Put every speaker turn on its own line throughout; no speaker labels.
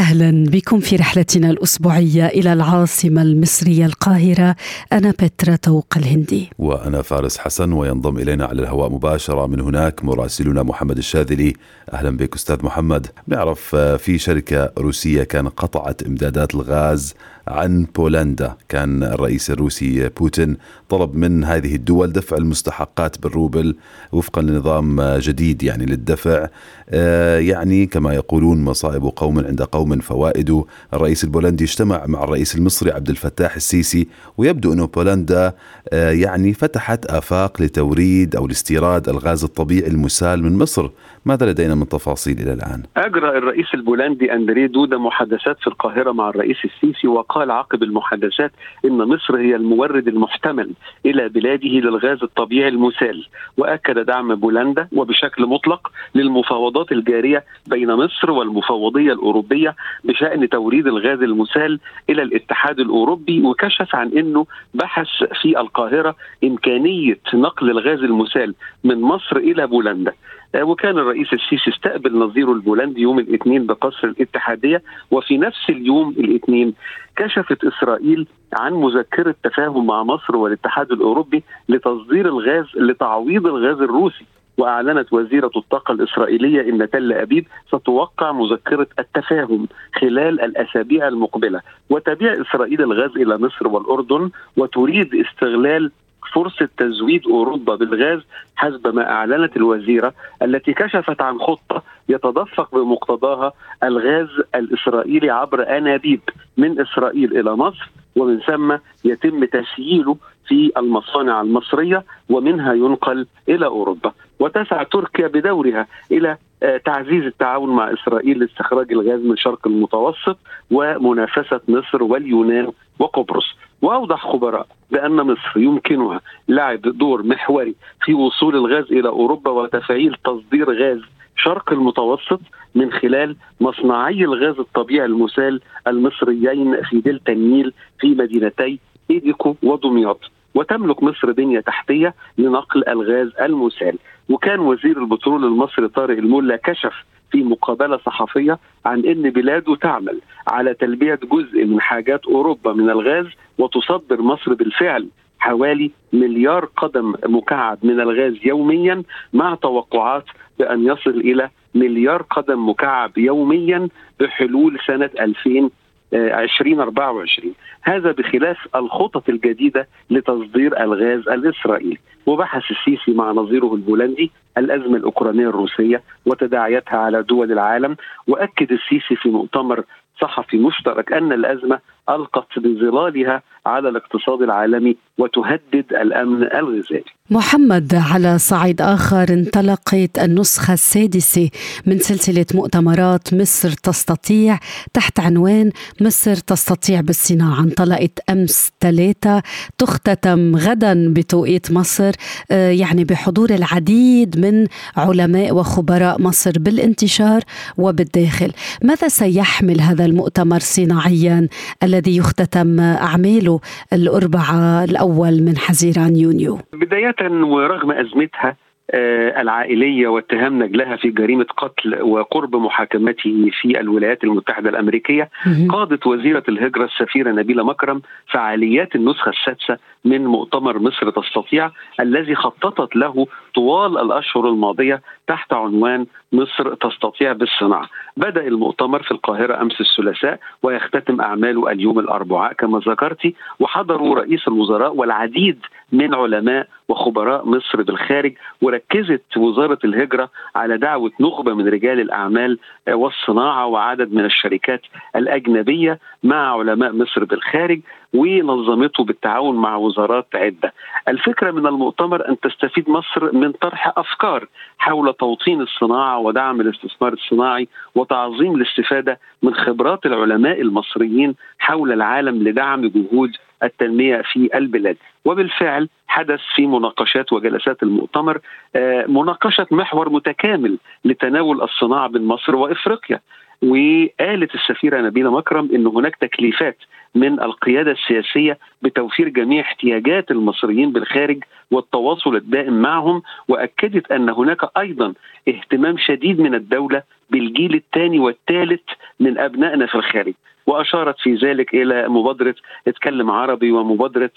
أهلا بكم في رحلتنا الأسبوعية إلى العاصمة المصرية القاهرة. أنا بترا توق الهندي.
وأنا فارس حسن وينضم إلينا على الهواء مباشرة. من هناك مراسلنا محمد الشاذلي. أهلا بك أستاذ محمد. نعرف آه، في شركة روسية كان قطعت إمدادات الغاز عن بولندا. كان الرئيس الروسي بوتين طلب من هذه الدول دفع المستحقات بالروبل وفقا لنظام جديد يعني للدفع. آه، يعني كما يقولون مصائب قوم عند قوم فوائد الرئيس البولندي اجتمع مع الرئيس المصري عبد الفتاح السيسي ويبدو أنه بولندا آه، يعني فتحت آفاق لتوريد أو لاستيراد الغاز الطبيعي المسال من مصر ماذا لدينا من تفاصيل إلى الآن؟
أجرى الرئيس البولندي أندري دودا محادثات في القاهرة مع الرئيس السيسي وقال عقب المحادثات إن مصر هي المورد المحتمل إلى بلاده للغاز الطبيعي المسال وأكد دعم بولندا وبشكل مطلق للمفاوضات الجارية بين مصر والمفوضية الأوروبية بشأن توريد الغاز المسال إلى الاتحاد الأوروبي وكشف عن أنه بحث في القاهرة إمكانية نقل الغاز المسال من مصر إلى بولندا. آه، وكان الرئيس السيسي استقبل نظيره البولندي يوم الاثنين بقصر الاتحادية وفي نفس اليوم الاثنين كشفت إسرائيل عن مذكرة تفاهم مع مصر والاتحاد الأوروبي لتصدير الغاز لتعويض الغاز الروسي. وأعلنت وزيرة الطاقة الإسرائيلية إن تل أبيب ستوقع مذكرة التفاهم خلال الأسابيع المقبلة. وتبيع إسرائيل الغاز إلى مصر والأردن وتريد استغلال فرصة تزويد أوروبا بالغاز حسب ما أعلنت الوزيرة التي كشفت عن خطة يتدفق بمقتضاها الغاز الإسرائيلي عبر أنابيب من إسرائيل إلى مصر ومن ثم يتم تسييله في المصانع المصرية ومنها ينقل إلى أوروبا. وتسعى تركيا بدورها إلى آه، تعزيز التعاون مع إسرائيل لاستخراج الغاز من الشرق المتوسط ومنافسة مصر واليونان وقبرص. وأوضح خبراء بأن مصر يمكنها لعب دور محوري في وصول الغاز إلى أوروبا وتفعيل تصدير غاز شرق المتوسط من خلال مصنعي الغاز الطبيعي المسال المصريين في دلتا النيل في مدينتي إيديكو ودمياط. وتملك مصر بنيه تحتية لنقل الغاز المسال. وكان وزير البترول المصري طارق الملا كشف في مقابلة صحفية عن إن بلاده تعمل على تلبية جزء من حاجات أوروبا من الغاز وتصدر مصر بالفعل حوالي مليار قدم مكعب من الغاز يوميا مع توقعات بأن يصل إلى مليار قدم مكعب يوميا بحلول سنة 2000 2024 هذا بخلاف الخطط الجديدة لتصدير الغاز الإسرائيلي. وبحث السيسي مع نظيره البولندي الأزمة الأوكرانية الروسية وتداعياتها على دول العالم. وأكد السيسي في مؤتمر صحفي مشترك أن الأزمة ألقت بظلالها على الاقتصاد العالمي وتهدد الأمن الغذائي.
محمد على صعيد آخر انطلقت النسخة السادسة من سلسلة مؤتمرات مصر تستطيع تحت عنوان مصر تستطيع بالصناعة انطلقت أمس ثلاثة تختتم غدا بتوقيت مصر آه، يعني بحضور العديد من علماء وخبراء مصر بالانتشار وبالداخل، ماذا سيحمل هذا المؤتمر صناعيا؟ الذي يختتم اعماله الأربعة الأول من حزيران يونيو.
بداية ورغم أزمتها آه، العائلية واتهام نجلها في جريمة قتل وقرب محاكمته في الولايات المتحدة الأمريكية قادت وزيرة الهجرة السفيرة نبيلة مكرم فعاليات النسخة السادسة من مؤتمر مصر تستطيع الذي خططت له طوال الأشهر الماضية تحت عنوان مصر تستطيع بالصناعة. بدأ المؤتمر في القاهرة أمس الثلاثاء ويختتم أعماله اليوم الأربعاء كما ذكرتي وحضروا رئيس الوزراء والعديد من علماء وخبراء مصر بالخارج وركزت وزارة الهجرة على دعوة نخبة من رجال الأعمال والصناعة وعدد من الشركات الأجنبية مع علماء مصر بالخارج. ونظمته بالتعاون مع وزارات عدة. الفكرة من المؤتمر أن تستفيد مصر من طرح أفكار حول توطين الصناعة ودعم الاستثمار الصناعي وتعظيم الاستفادة من خبرات العلماء المصريين حول العالم لدعم جهود التنمية في البلاد وبالفعل حدث في مناقشات وجلسات المؤتمر آه، مناقشة محور متكامل لتناول الصناعة بين مصر وإفريقيا وقالت السفيرة نبيلة مكرم إن هناك تكليفات من القيادة السياسية بتوفير جميع احتياجات المصريين بالخارج والتواصل الدائم معهم وأكدت أن هناك أيضا اهتمام شديد من الدولة بالجيل الثاني والثالث من أبنائنا في الخارج. وأشارت في ذلك إلى مبادرة اتكلم عربي ومبادرة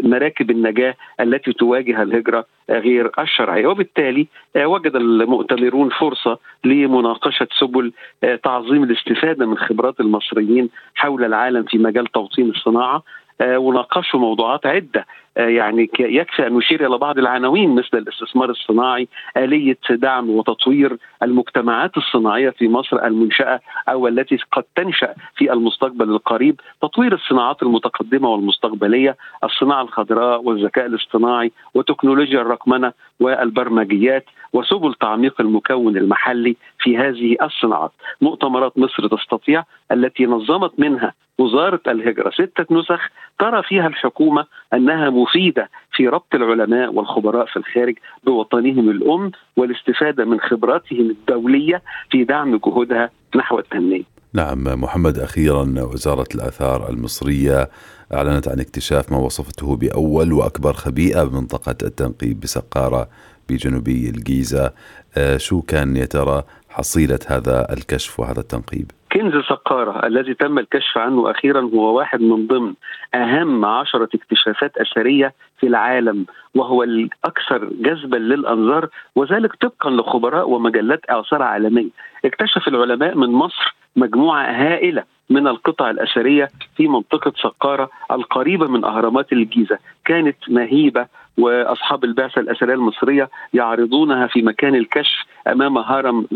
مراكب النجاة التي تواجه الهجرة غير الشرعية. وبالتالي آه، وجد المؤتمرون فرصة لمناقشة سبل آه، تعظيم الاستفادة من خبرات المصريين حول العالم في مجال توطين الصناعة. آه، وناقشوا موضوعات عدة. يعني يكفي أن نشير إلى بعض العناوين مثل الاستثمار الصناعي، آلية دعم وتطوير المجتمعات الصناعية في مصر المنشأة أو التي قد تنشأ في المستقبل القريب، تطوير الصناعات المتقدمة والمستقبلية، الصناعة الخضراء والذكاء الاصطناعي وتكنولوجيا الرقمنة والبرمجيات وسبل تعميق المكون المحلي في هذه الصناعات. مؤتمرات مصر تستطيع التي نظمت منها وزارة الهجرة ستة نسخ ترى فيها الحكومة أنها مفيدة في ربط العلماء والخبراء في الخارج بوطنهم الأم والاستفادة من خبراتهم الدولية في دعم جهودها نحو التنمية.
نعم محمد أخيرا وزارة الآثار المصرية أعلنت عن اكتشاف ما وصفته بأول وأكبر خبيئة بمنطقة التنقيب بسقارة بجنوبي الجيزة آه، شو كان يا ترى حصيلة هذا الكشف وهذا التنقيب؟
كنز سقارة الذي تم الكشف عنه أخيرا هو واحد من ضمن أهم عشرة اكتشافات أثرية في العالم وهو الأكثر جذبا للأنظار وذلك طبقا لخبراء ومجلات آثار عالمية. اكتشف العلماء من مصر مجموعة هائلة من القطع الأثرية في منطقة سقارة القريبة من أهرامات الجيزة. كانت مهيبة وأصحاب البعثة الأثرية المصرية يعرضونها في مكان الكشف أمام هرم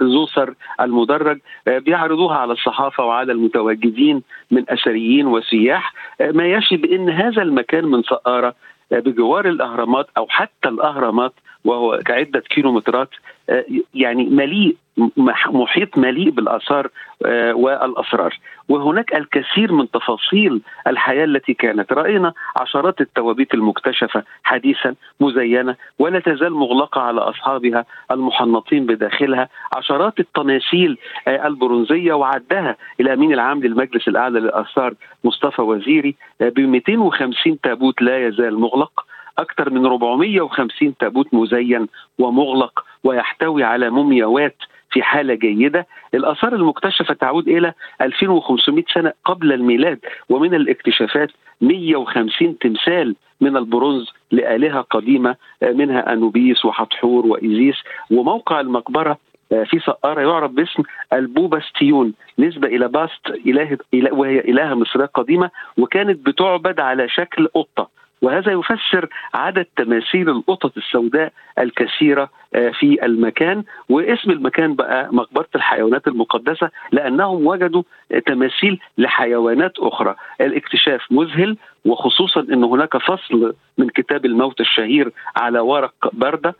زوسر المدرج. آه، بيعرضوها على الصحافة وعلى المتواجدين من أثريين وسياح. آه، ما يشي بأن هذا المكان من سقاره آه، بجوار الأهرامات أو حتى الأهرامات وهو كعدة كيلومترات يعني مليء محيط مليء بالآثار آه، والأسرار. وهناك الكثير من تفاصيل الحياة التي كانت. رأينا عشرات التوابيت المكتشفة حديثا مزينة ولا تزال مغلقة على أصحابها المحنطين بداخلها. عشرات التماثيل آه، البرونزية وعدها الامين العام للمجلس الأعلى للآثار مصطفى وزيري آه، ب 250 تابوت لا يزال مغلق. أكثر من 450 تابوت مزين ومغلق ويحتوي على مومياوات في حالة جيدة. الآثار المكتشفة تعود إلى 2500 سنة قبل الميلاد ومن الاكتشافات 150 تمثال من البرونز لآلهة قديمة منها أنوبيس وحتحور وإيزيس. وموقع المقبرة في سقارة يعرف باسم البوباستيون نسبة إلى باست إله وهي إلهة مصرية قديمة وكانت بتعبد على شكل قطة. وهذا يفسر عدد تماثيل القطط السوداء الكثيرة آه، في المكان. واسم المكان بقى مقبرة الحيوانات المقدسة لأنهم وجدوا تماثيل لحيوانات أخرى. الاكتشاف مذهل وخصوصا إن هناك فصل من كتاب الموت الشهير على ورق بردة.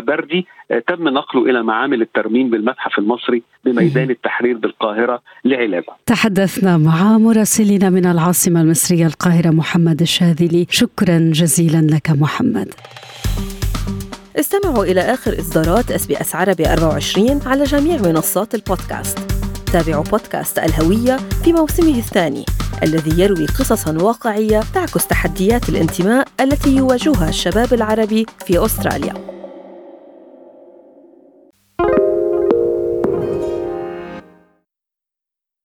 بردي آه، تم نقله إلى معامل الترميم بالمتحف المصري بميدان التحرير بالقاهرة لعلاجه.
تحدثنا مع مراسلنا من العاصمة المصرية القاهرة محمد الشاذلي، شكرا جزيلا لك محمد.
استمعوا إلى آخر إصدارات اس بي إس عربي 24 على جميع منصات البودكاست. تابعوا بودكاست الهوية في موسمه الثاني الذي يروي قصصا واقعية تعكس تحديات الانتماء التي يواجهها الشباب العربي في أستراليا.